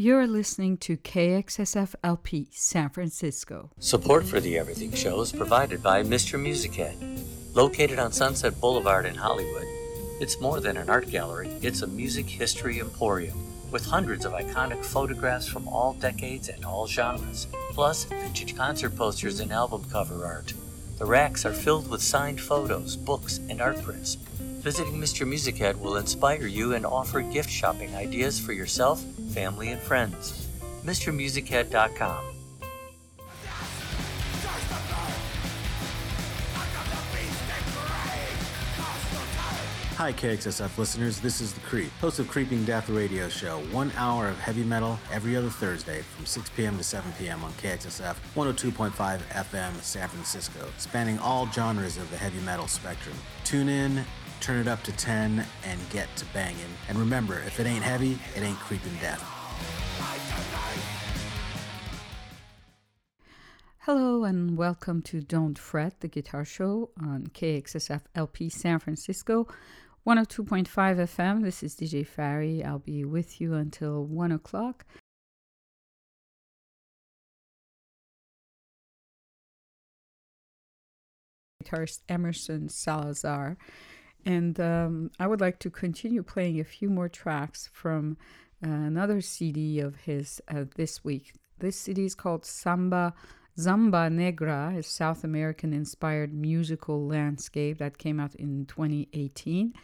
You're listening to KXSF LP San Francisco. Support for the Everything Show is provided by Mr. Music Head. Located on Sunset Boulevard in Hollywood, it's more than an art gallery, it's a music history emporium with hundreds of iconic photographs from all decades and all genres, plus vintage concert posters and album cover art. The racks are filled with signed photos, books, and art prints. Visiting Mr. Music Head will inspire you and offer gift shopping ideas for yourself, family, and friends. MrMusicHead.com. Hi, KXSF listeners. This is The Creep, host of Creeping Death Radio Show. One hour of heavy metal every other Thursday from 6 p.m. to 7 p.m. on KXSF 102.5 FM San Francisco, spanning all genres of the heavy metal spectrum. Tune in, turn it up to 10, and get to banging. And remember, if it ain't heavy, it ain't creeping death. Hello and welcome to Don't Fret, the guitar show on KXSF LP San Francisco, 102.5 FM. This is DJ Fari. I'll be with you until 1 o'clock. Guitarist Emerson Salazar. And um, I would like to continue playing a few more tracks from uh, another CD of his uh, this week. This CD is called Samba Zamba Negra, a South American inspired musical landscape that came out in 2018.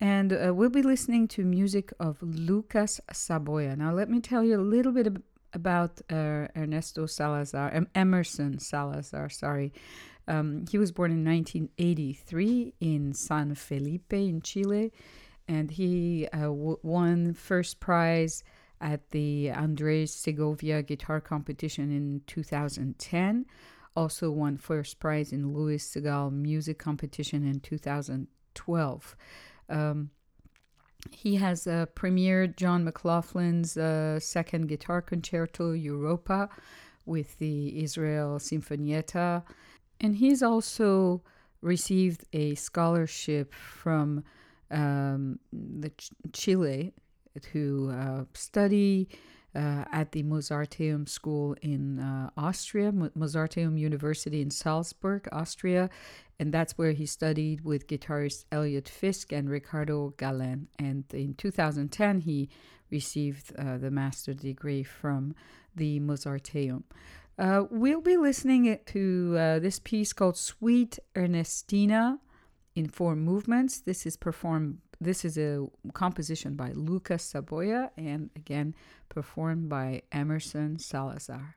And uh, we'll be listening to music of Lucas Saboya. Now, let me tell you a little bit ab- about uh, Ernesto Salazar, em- Emerson Salazar, sorry. Um, he was born in 1983 in San Felipe in Chile, and he uh, w- won first prize at the Andres Segovia guitar competition in 2010. Also won first prize in Luis Sigall music competition in 2012. Um, he has uh, premiered John McLaughlin's uh, second guitar concerto, Europa, with the Israel Sinfonietta. And he's also received a scholarship from um, the Ch- Chile to uh, study uh, at the Mozarteum School in uh, Austria, Mo- Mozarteum University in Salzburg, Austria, and that's where he studied with guitarist Eliot Fisk and Ricardo Gallén. And in 2010, he received uh, the master degree from the Mozarteum. Uh, we'll be listening to uh, this piece called Sweet Ernestina in four movements. This is performed. This is a composition by Lucas Saboya and again performed by Emerson Salazar.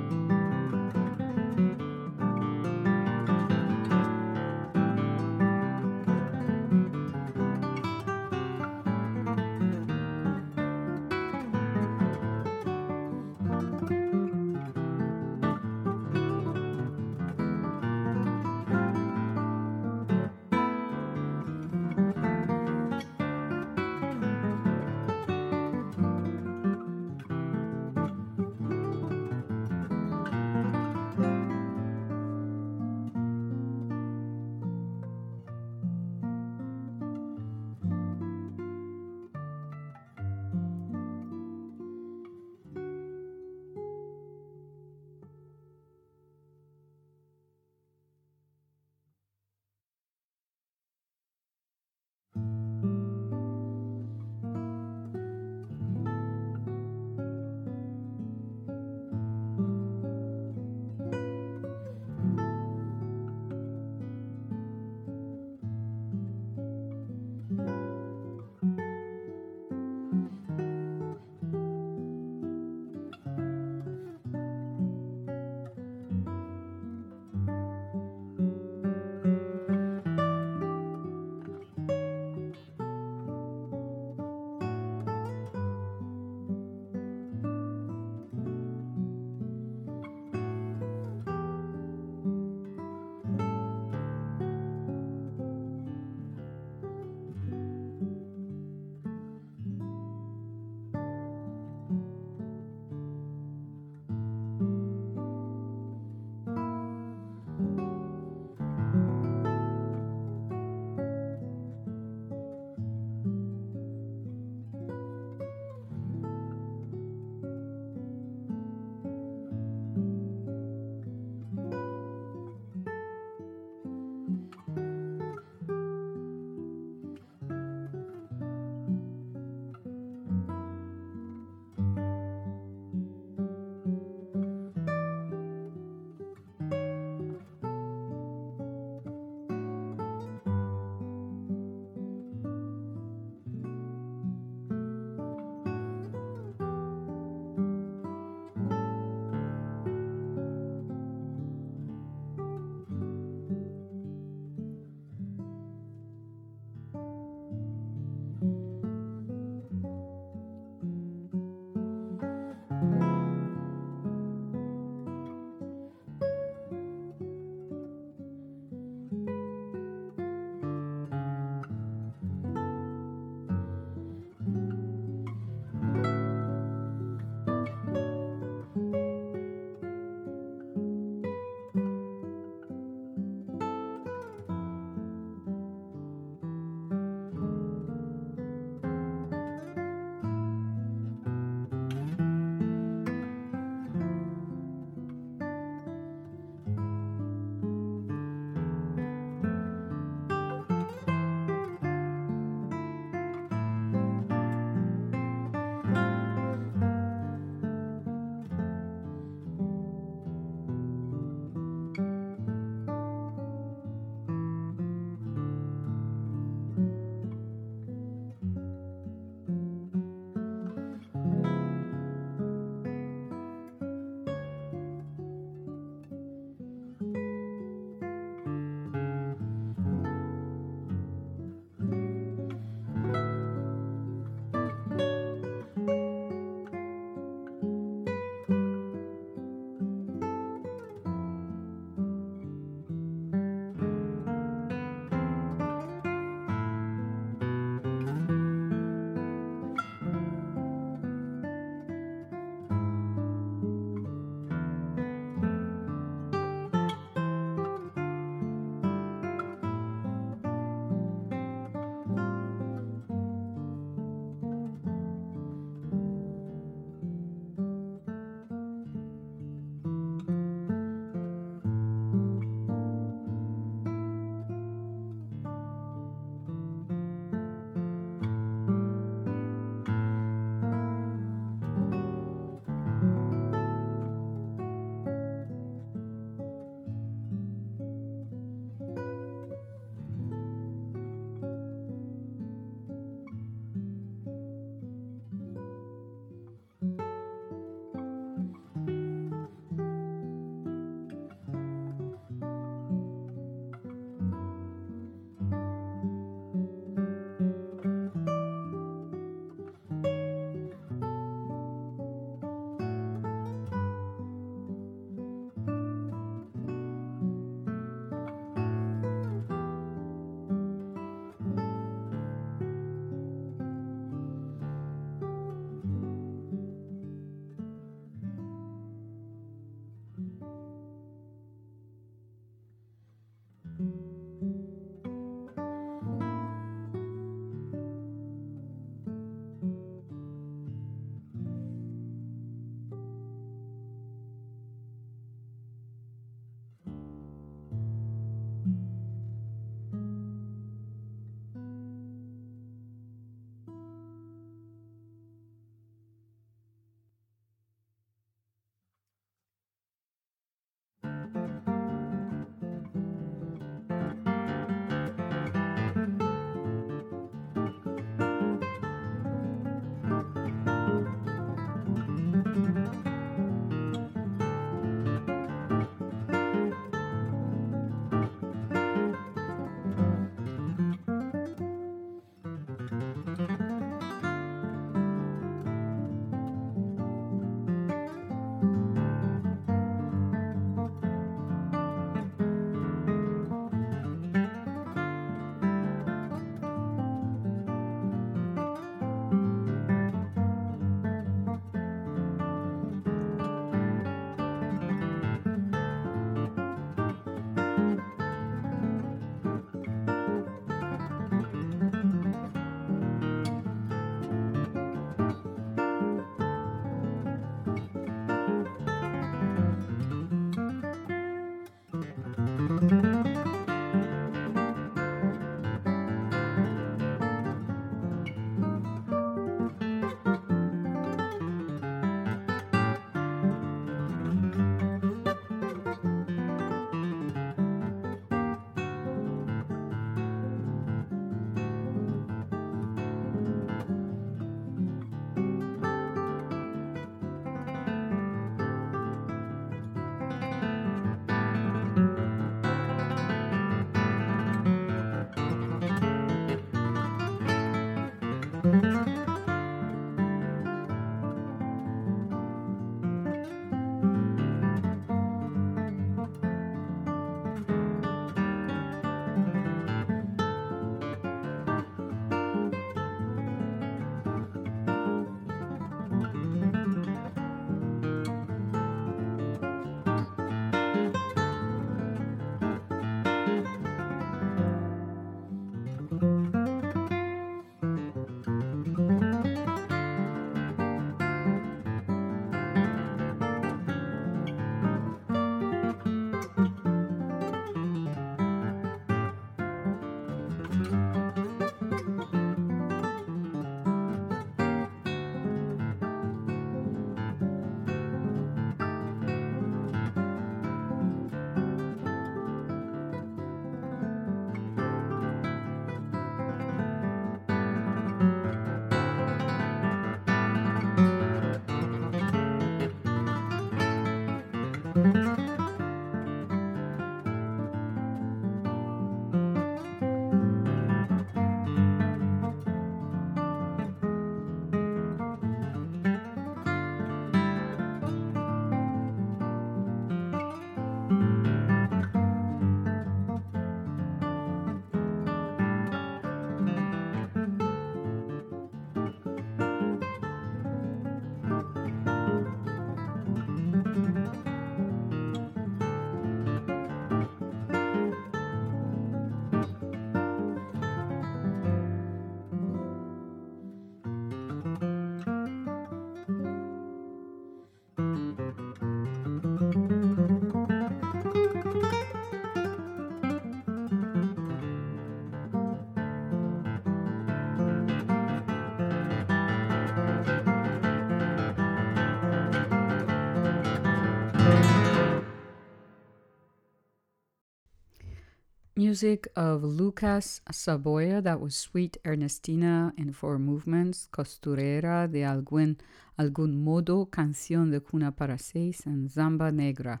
Music of Lucas Saboya, that was Sweet Ernestina in four movements, Costurera de algún, algún modo, Canción de Cuna para Seis, and Zamba Negra.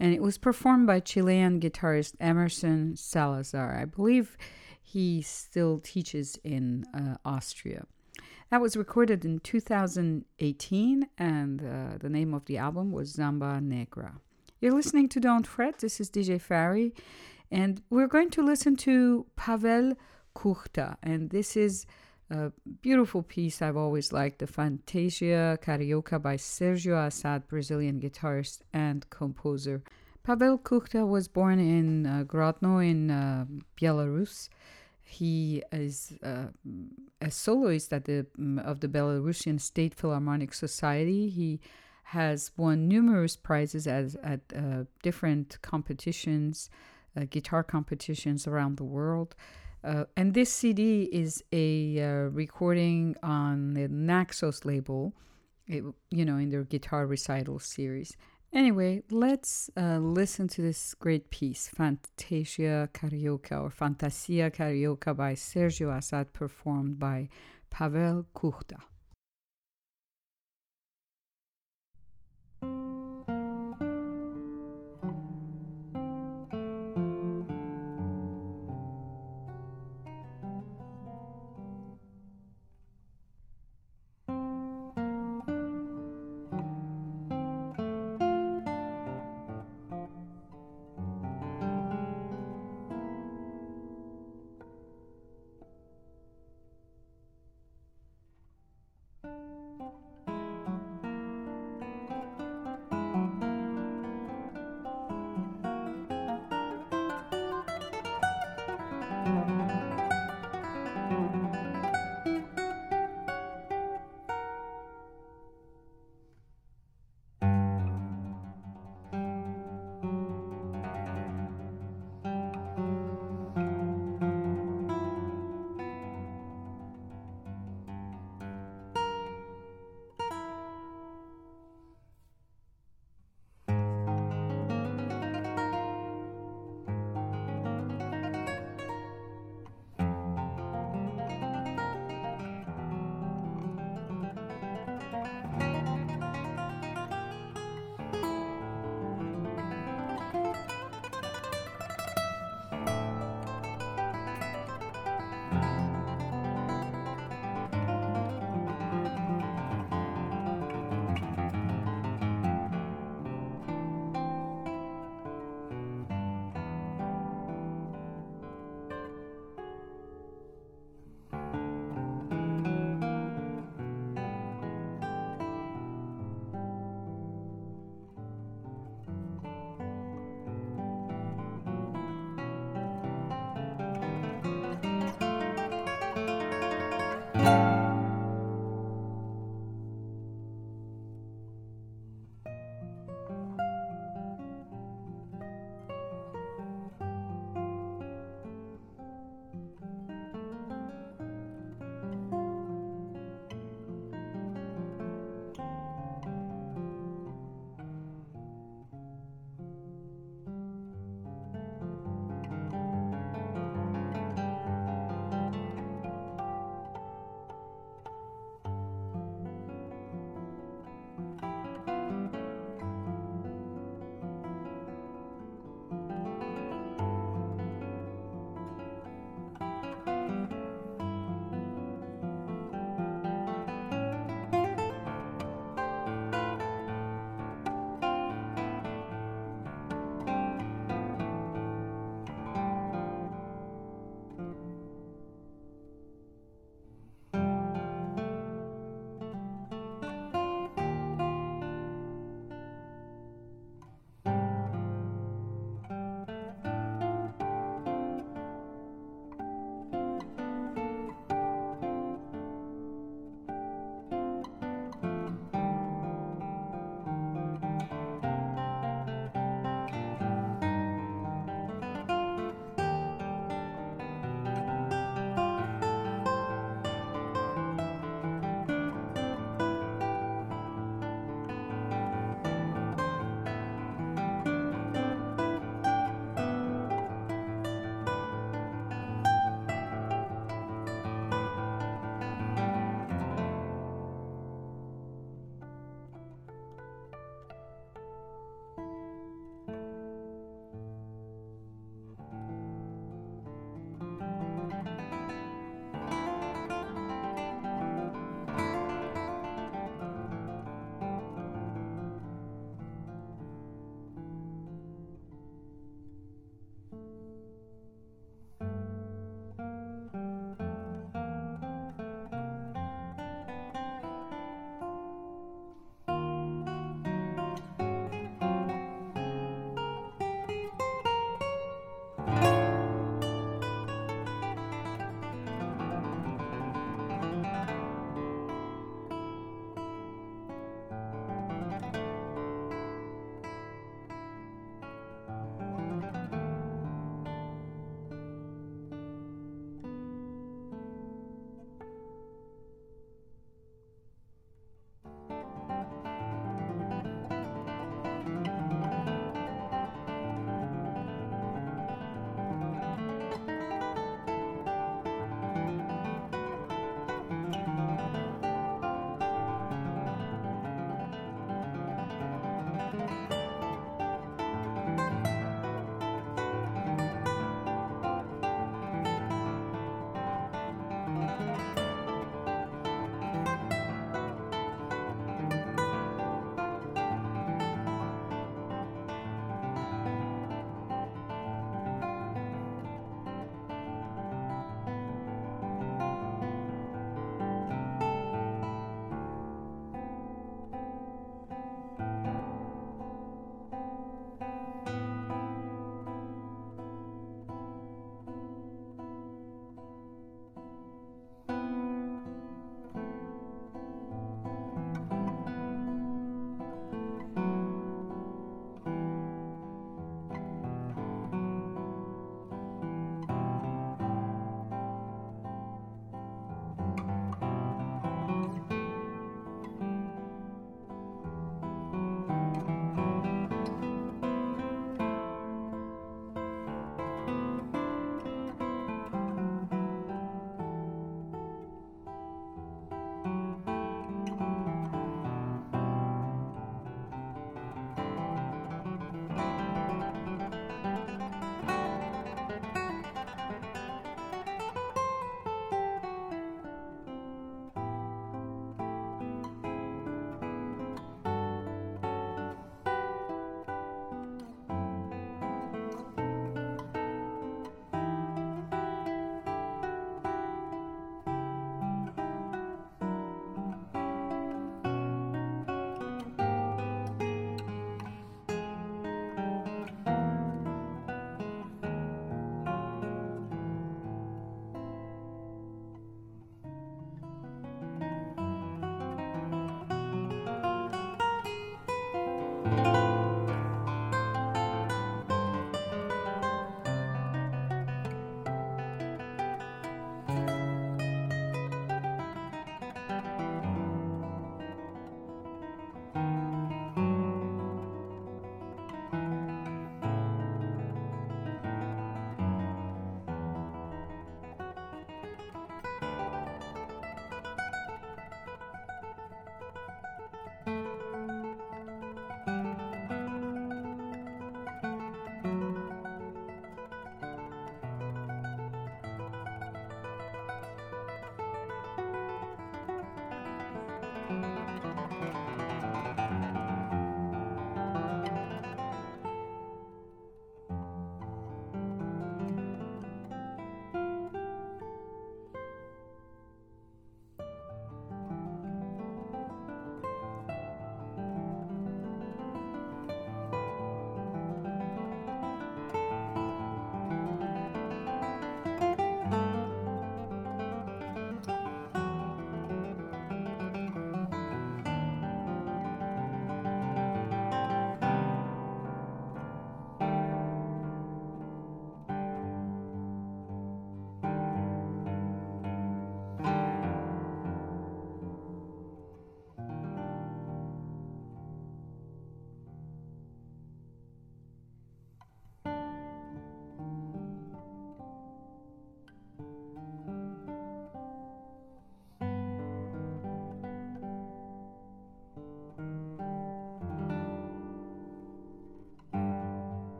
And it was performed by Chilean guitarist Emerson Salazar. I believe he still teaches in uh, Austria. That was recorded in 2018, and uh, the name of the album was Zamba Negra. You're listening to Don't Fret. This is DJ Fari. And we're going to listen to Pavel Kukhta. And this is a beautiful piece I've always liked the Fantasia Carioca by Sergio Assad, Brazilian guitarist and composer. Pavel Kukhta was born in uh, Grodno in uh, Belarus. He is uh, a soloist at the, mm, of the Belarusian State Philharmonic Society. He has won numerous prizes as, at uh, different competitions uh, guitar competitions around the world. Uh, and this CD is a uh, recording on the Naxos label, it, you know, in their guitar recital series. Anyway, let's uh, listen to this great piece, Fantasia Carioca or Fantasia Carioca by Sergio Assad, performed by Pavel Kukhta.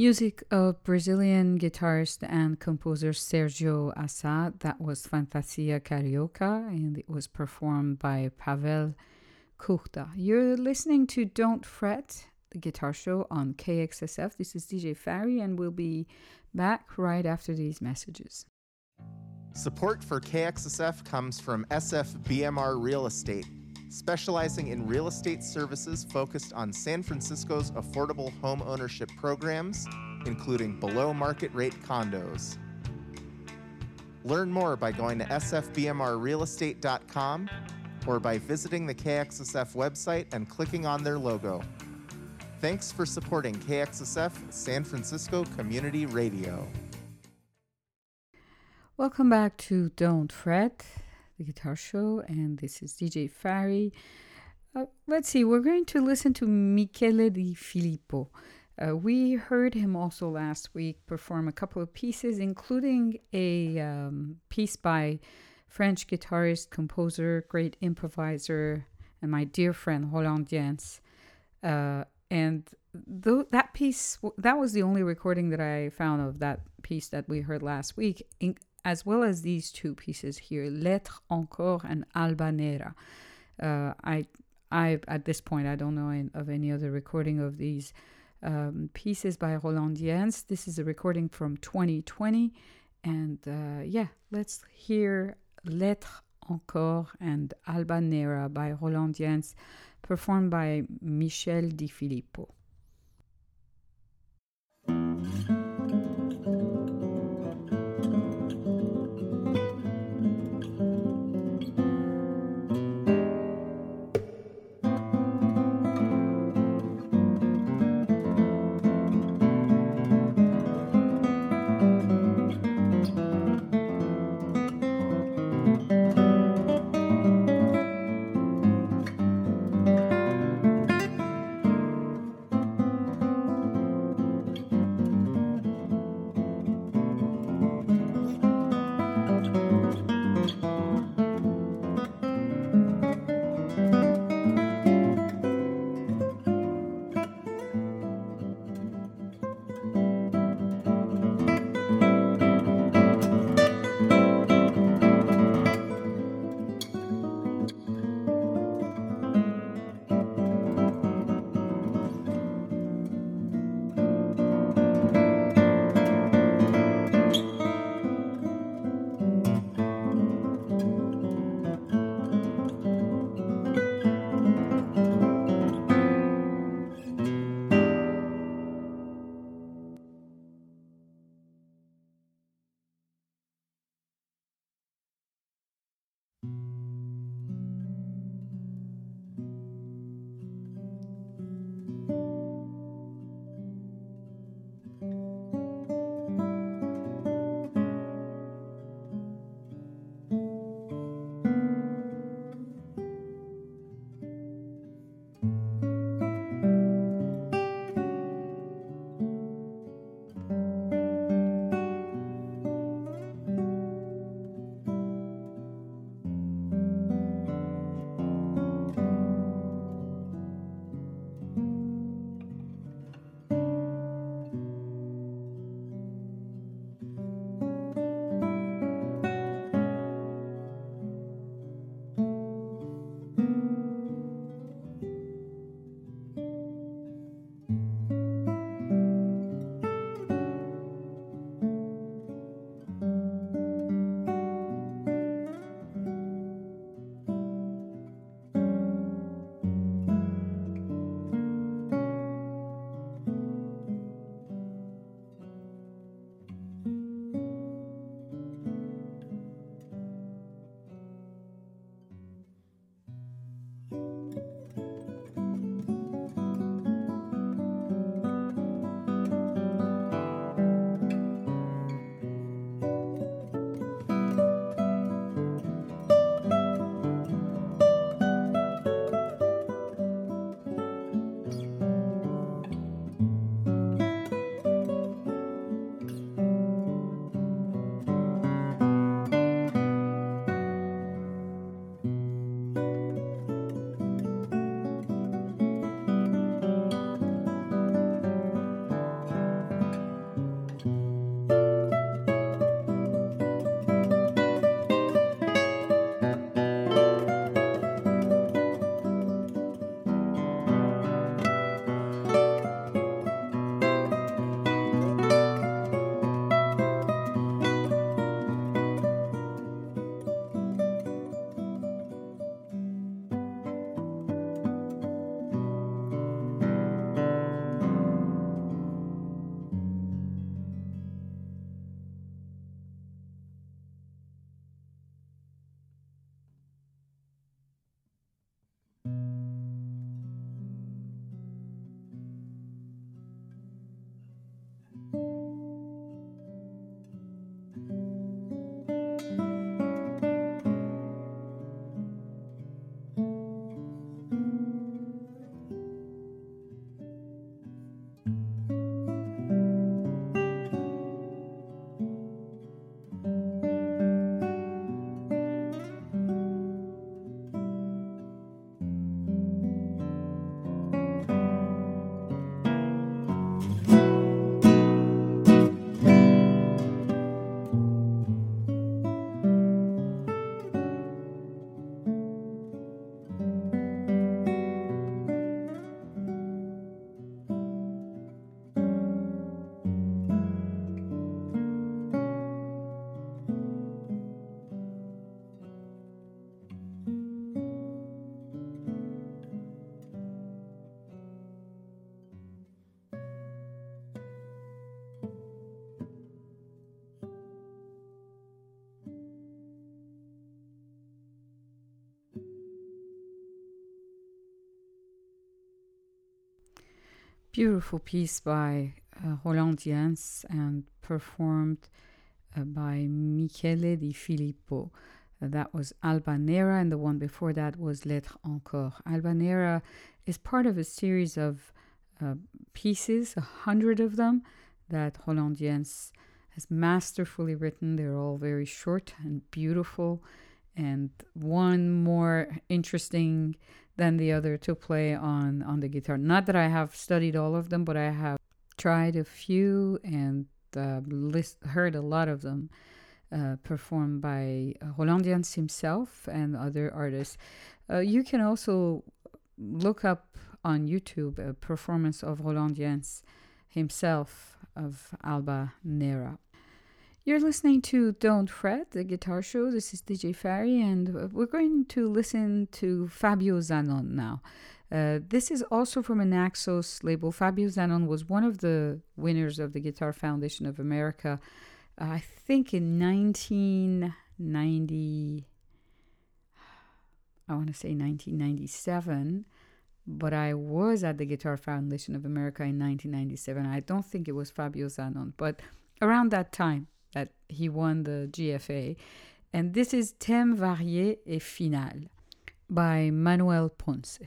Music of Brazilian guitarist and composer Sergio Assad. That was Fantasia Carioca, and it was performed by Pavel Kukhta. You're listening to Don't Fret, the guitar show on KXSF. This is DJ Fari, and we'll be back right after these messages. Support for KXSF comes from SFBMR Real Estate specializing in real estate services focused on San Francisco's affordable home ownership programs, including below market rate condos. Learn more by going to sfbmrrealestate.com or by visiting the KXSF website and clicking on their logo. Thanks for supporting KXSF San Francisco Community Radio. Welcome back to Don't Fret the guitar show, and this is DJ Fari. Uh, let's see, we're going to listen to Michele Di Filippo. Uh, we heard him also last week perform a couple of pieces, including a um, piece by French guitarist, composer, great improviser, and my dear friend Roland Dyens. Uh, and th- that piece, that was the only recording that I found of that piece that we heard last week. In- as well as these two pieces here, Lettre encore and Alba Nera. Uh, I, I at this point I don't know of any other recording of these um, pieces by Roland Dyens. This is a recording from 2020, and uh, yeah, let's hear Lettre encore and Alba Nera by Roland Dyens, performed by Michel Di Filippo. Beautiful piece by uh, Roland and performed uh, by Michele Di Filippo. Uh, that was Alba Nera, and the one before that was L'être encore. Alba Nera is part of a series of uh, pieces, a hundred of them, that Roland has masterfully written. They're all very short and beautiful, and one more interesting than the other to play on on the guitar. Not that I have studied all of them, but I have tried a few and uh, list, heard a lot of them uh, performed by Roland Dyens himself and other artists. Uh, you can also look up on YouTube a performance of Roland Dyens himself of Alba Nera. You're listening to Don't Fret, the guitar show. This is DJ Fari, and we're going to listen to Fabio Zanon now. Uh, this is also from a Naxos label. Fabio Zanon was one of the winners of the Guitar Foundation of America, uh, I think in 1990. I want to say 1997, but I was at the Guitar Foundation of America in 1997. I don't think it was Fabio Zanon, but around that time that he won the GFA. And this is Thème varié et final by Manuel Ponce.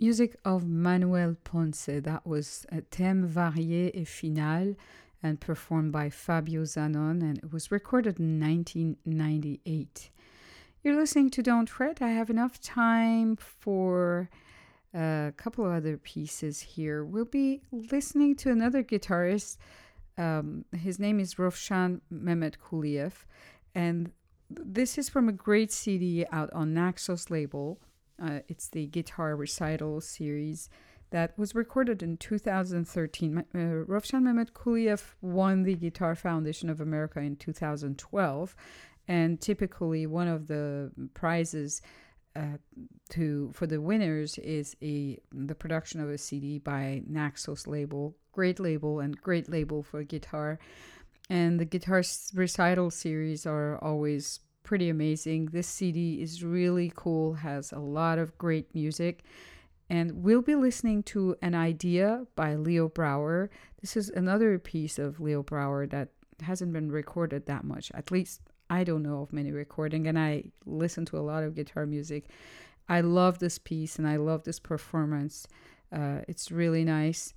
Music of Manuel Ponce. That was a thème varié et final and performed by Fabio Zanon, and it was recorded in 1998. You're listening to Don't Fret. I have enough time for a couple of other pieces here. We'll be listening to another guitarist. Um, his name is Rovshan Mamedkuliev, and this is from a great CD out on Naxos label. Uh, it's the Guitar Recital series that was recorded in 2013. Uh, Rovshan Mamedkuliev won the Guitar Foundation of America in 2012, and typically one of the prizes uh, to for the winners is a the production of a CD by Naxos label, great label and great label for guitar. And the guitar recital series are always pretty amazing. This CD is really cool, has a lot of great music. And we'll be listening to An Idea by Leo Brouwer. This is another piece of Leo Brouwer that hasn't been recorded that much. At least I don't know of many recording, and I listen to a lot of guitar music. I love this piece and I love this performance. Uh, it's really nice.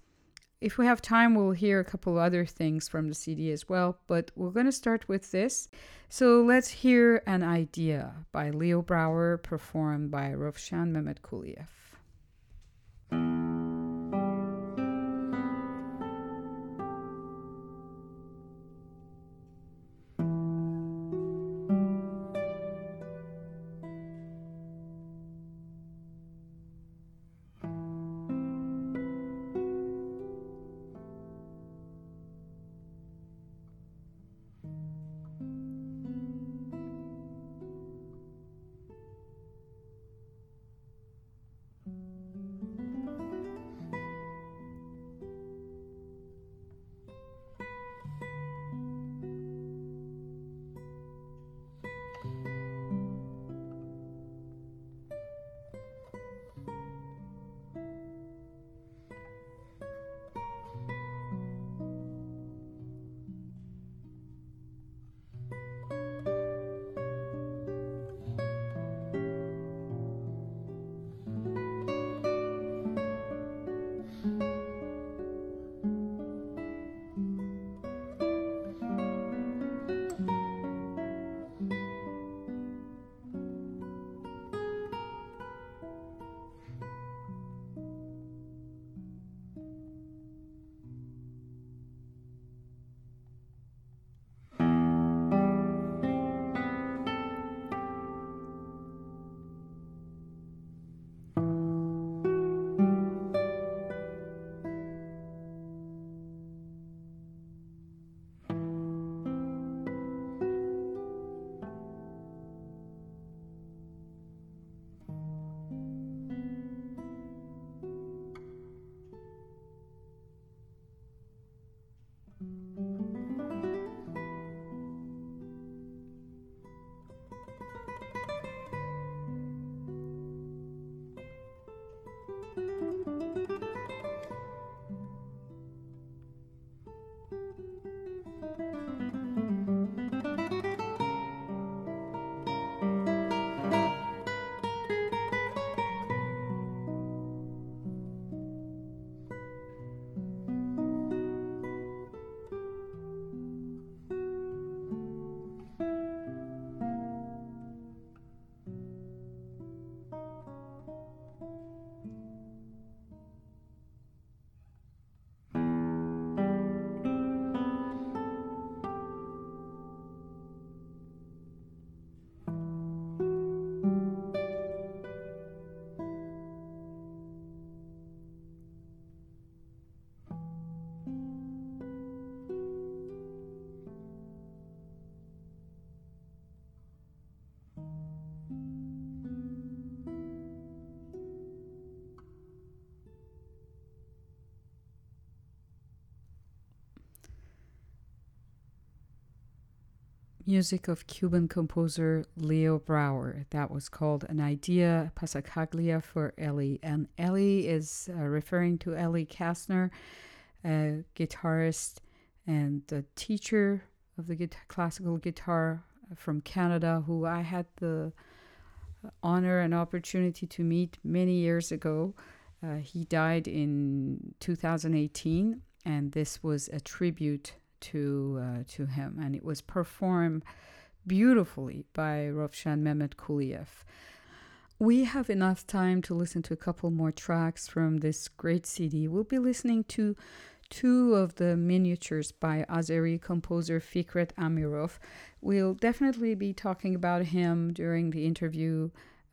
If we have time, we'll hear a couple other things from the CD as well, but we're going to start with this. So let's hear An Idea by Leo Brouwer, performed by Rovshan Mehmet music of Cuban composer Leo Brouwer. That was called An Idea Passacaglia for Ellie. And Ellie is uh, referring to Ellie Kassner, a guitarist and a teacher of the guitar, classical guitar from Canada, who I had the honor and opportunity to meet many years ago. Uh, he died in 2018, and this was a tribute to uh, to him, and it was performed beautifully by Rovshan Mamedkuliev. We have enough time to listen to a couple more tracks from this great CD. We'll be listening to two of the miniatures by Azeri composer Fikret Amirov. We'll definitely be talking about him during the interview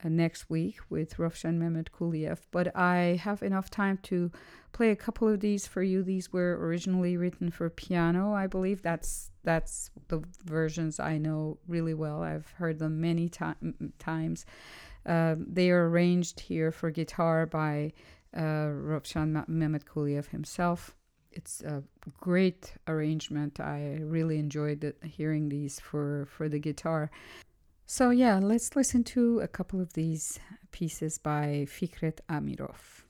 next week with Rovshan Mamedkuliev, but I have enough time to play a couple of these for you. These were originally written for piano, I believe. That's that's the versions I know really well. I've heard them many to- times. Uh, they are arranged here for guitar by uh, Rovshan Mamedkuliev himself. It's a great arrangement. I really enjoyed hearing these for, for the guitar. So, yeah, let's listen to a couple of these pieces by Fikret Amirov.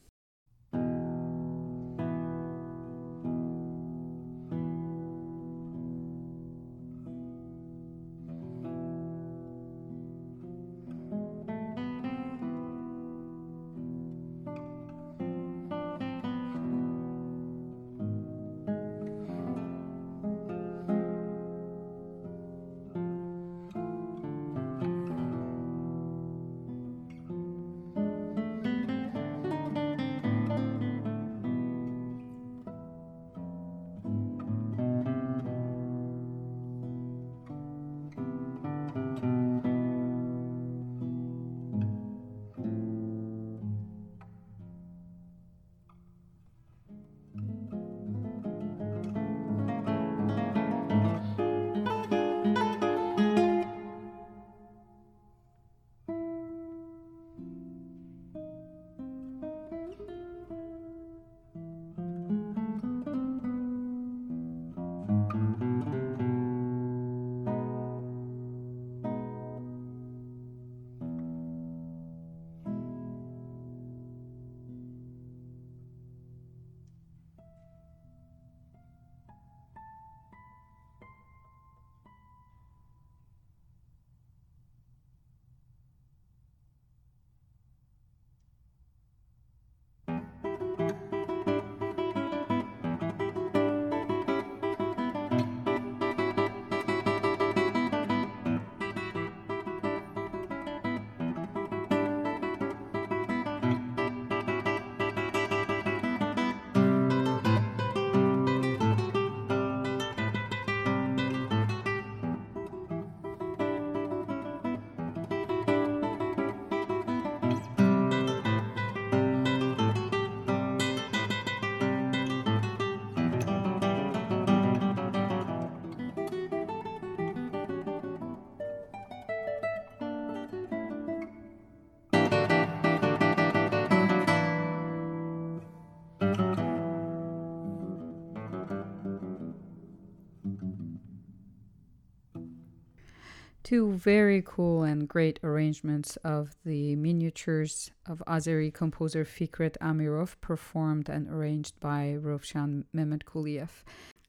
Two very cool and great arrangements of the miniatures of Azeri composer Fikret Amirov, performed and arranged by Rovshan Mamedkuliev.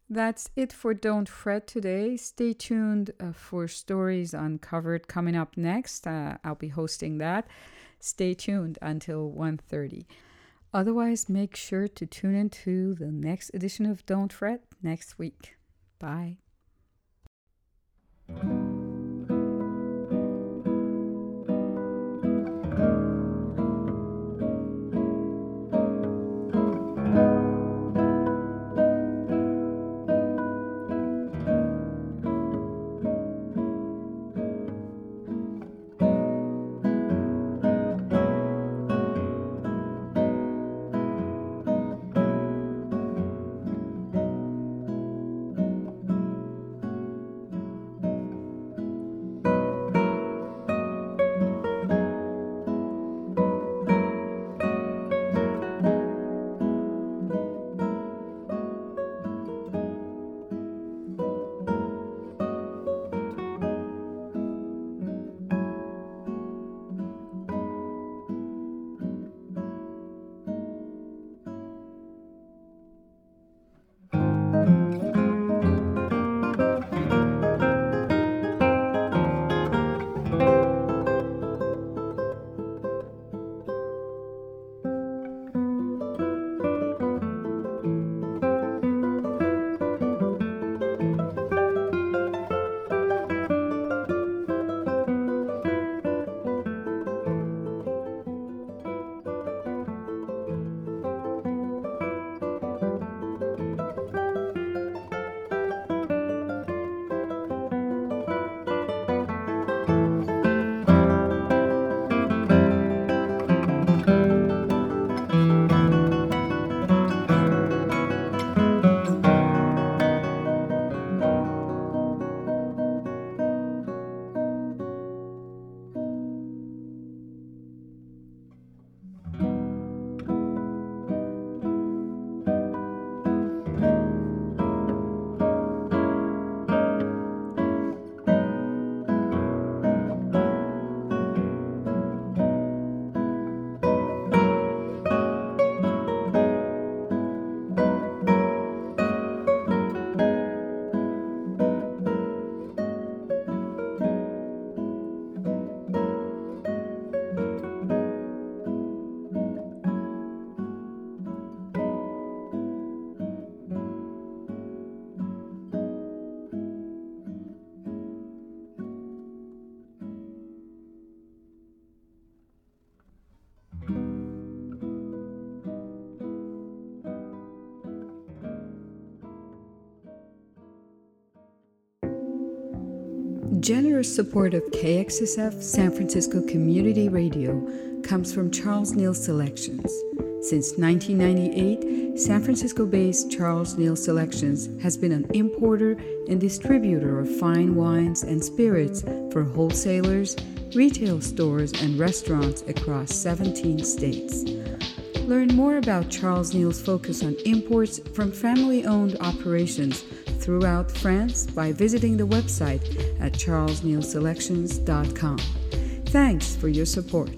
That's it for Don't Fret today. Stay tuned uh, for stories uncovered coming up next. Uh, I'll be hosting that. Stay tuned until 1.30. Otherwise, make sure to tune in to the next edition of Don't Fret next week. Bye. Generous support of KXSF San Francisco Community Radio comes from Charles Neal Selections. Since 1998, San Francisco based Charles Neal Selections has been an importer and distributor of fine wines and spirits for wholesalers, retail stores, and restaurants across 17 states. Learn more about Charles Neal's focus on imports from family owned operations throughout France by visiting the website at charlesnealselections.com. Thanks for your support.